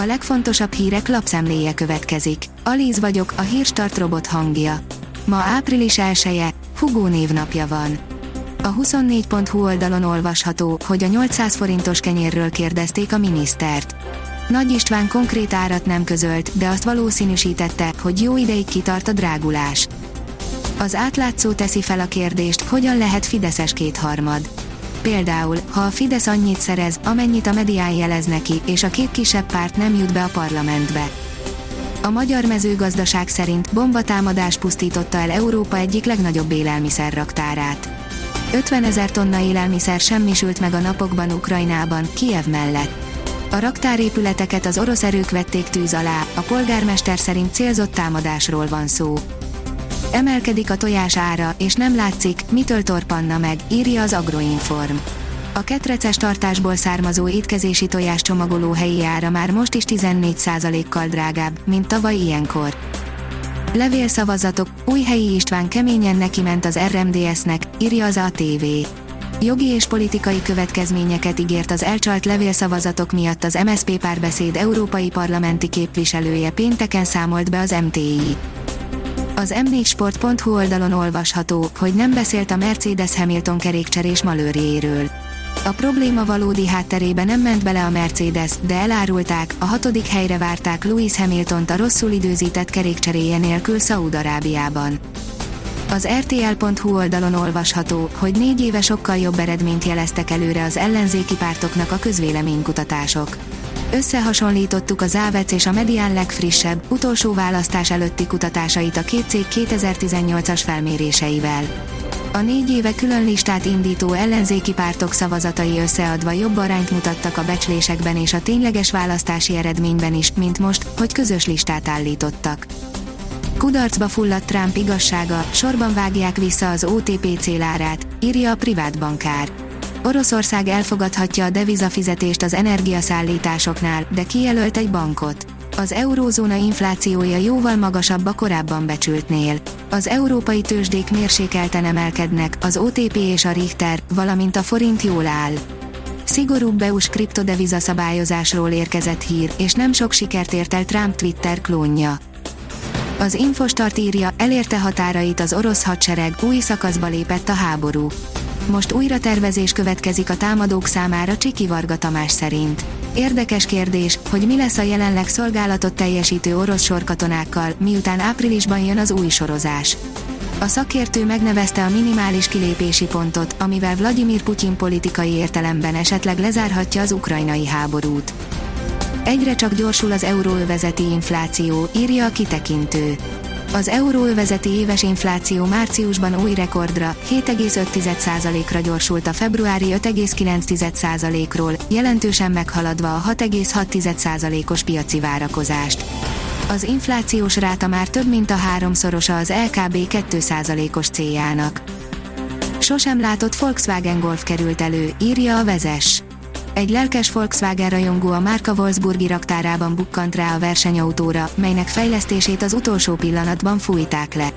A legfontosabb hírek lapszemléje következik. Alíz vagyok, a hírstart robot hangja. Ma április 1 Hugó névnapja van. A 24.hu oldalon olvasható, hogy a 800 forintos kenyérről kérdezték a minisztert. Nagy István konkrét árat nem közölt, de azt valószínűsítette, hogy jó ideig kitart a drágulás. Az átlátszó teszi fel a kérdést, hogyan lehet Fideszes kétharmad. Például, ha a Fidesz annyit szerez, amennyit a medián jelez neki, és a két kisebb párt nem jut be a parlamentbe. A magyar mezőgazdaság szerint bombatámadás pusztította el Európa egyik legnagyobb élelmiszerraktárát. 50 ezer tonna élelmiszer semmisült meg a napokban Ukrajnában, Kiev mellett. A raktárépületeket az orosz erők vették tűz alá, a polgármester szerint célzott támadásról van szó. Emelkedik a tojás ára, és nem látszik, mitől torpanna meg, írja az Agroinform. A ketreces tartásból származó étkezési tojás csomagoló helyi ára már most is 14%-kal drágább, mint tavaly ilyenkor. Levélszavazatok, új helyi István keményen neki ment az RMDS-nek, írja az ATV. Jogi és politikai következményeket ígért az elcsalt levélszavazatok miatt az MSZP párbeszéd európai parlamenti képviselője pénteken számolt be az MTI. Az m4sport.hu oldalon olvasható, hogy nem beszélt a Mercedes Hamilton kerékcserés malőrjéről. A probléma valódi hátterébe nem ment bele a Mercedes, de elárulták, a hatodik helyre várták Lewis Hamiltont a rosszul időzített kerékcseréje nélkül Szaúd-Arábiában. Az RTL.hu oldalon olvasható, hogy négy éve sokkal jobb eredményt jeleztek előre az ellenzéki pártoknak a közvéleménykutatások. Összehasonlítottuk az Závec és a Medián legfrissebb, utolsó választás előtti kutatásait a két cég 2018-as felméréseivel. A négy éve külön listát indító ellenzéki pártok szavazatai összeadva jobb arányt mutattak a becslésekben és a tényleges választási eredményben is, mint most, hogy közös listát állítottak. Kudarcba fulladt Trump igazsága, sorban vágják vissza az OTP célárát, írja a privát bankár. Oroszország elfogadhatja a devizafizetést az energiaszállításoknál, de kijelölt egy bankot. Az eurózóna inflációja jóval magasabb a korábban becsültnél. Az európai tőzsdék mérsékelten emelkednek, az OTP és a Richter, valamint a forint jól áll. Szigorúbb EU-s kriptodeviza szabályozásról érkezett hír, és nem sok sikert ért el Trump Twitter klónja. Az Infostart írja, elérte határait az orosz hadsereg, új szakaszba lépett a háború. Most újra tervezés következik a támadók számára Csiki Varga Tamás szerint. Érdekes kérdés, hogy mi lesz a jelenleg szolgálatot teljesítő orosz sorkatonákkal, miután áprilisban jön az új sorozás. A szakértő megnevezte a minimális kilépési pontot, amivel Vladimir Putyin politikai értelemben esetleg lezárhatja az ukrajnai háborút. Egyre csak gyorsul az euróövezeti infláció, írja a kitekintő. Az euróövezeti éves infláció márciusban új rekordra, 7,5%-ra gyorsult a februári 5,9%-ról, jelentősen meghaladva a 6,6%-os piaci várakozást. Az inflációs ráta már több mint a háromszorosa az LKB 2%-os céljának. Sosem látott Volkswagen Golf került elő, írja a vezes egy lelkes Volkswagen rajongó a márka Wolfsburgi raktárában bukkant rá a versenyautóra, melynek fejlesztését az utolsó pillanatban fújták le.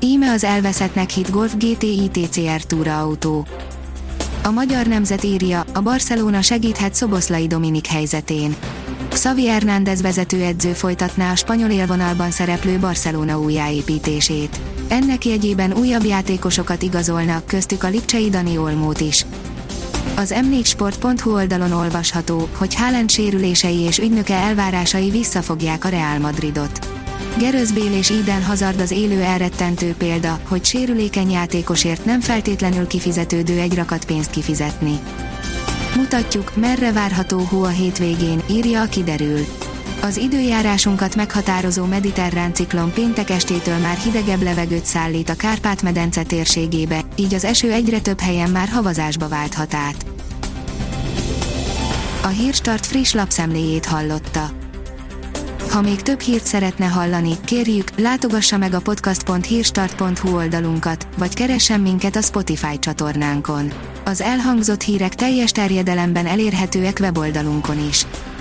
Íme az elveszettnek hit Golf GTI TCR túra autó. A magyar nemzet írja, a Barcelona segíthet Szoboszlai Dominik helyzetén. Xavi Hernández vezetőedző folytatná a spanyol élvonalban szereplő Barcelona újjáépítését. Ennek jegyében újabb játékosokat igazolnak, köztük a Lipcsei Dani Olmót is. Az m4sport.hu oldalon olvasható, hogy Haaland sérülései és ügynöke elvárásai visszafogják a Real Madridot. Gerőz Bél és Eden Hazard az élő elrettentő példa, hogy sérülékeny játékosért nem feltétlenül kifizetődő egy rakat pénzt kifizetni. Mutatjuk, merre várható hó a hétvégén, írja a kiderül. Az időjárásunkat meghatározó mediterrán ciklon péntek estétől már hidegebb levegőt szállít a Kárpát-medence térségébe, így az eső egyre több helyen már havazásba válthat át. A Hírstart friss lapszemléjét hallotta. Ha még több hírt szeretne hallani, kérjük, látogassa meg a podcast.hírstart.hu oldalunkat, vagy keressen minket a Spotify csatornánkon. Az elhangzott hírek teljes terjedelemben elérhetőek weboldalunkon is.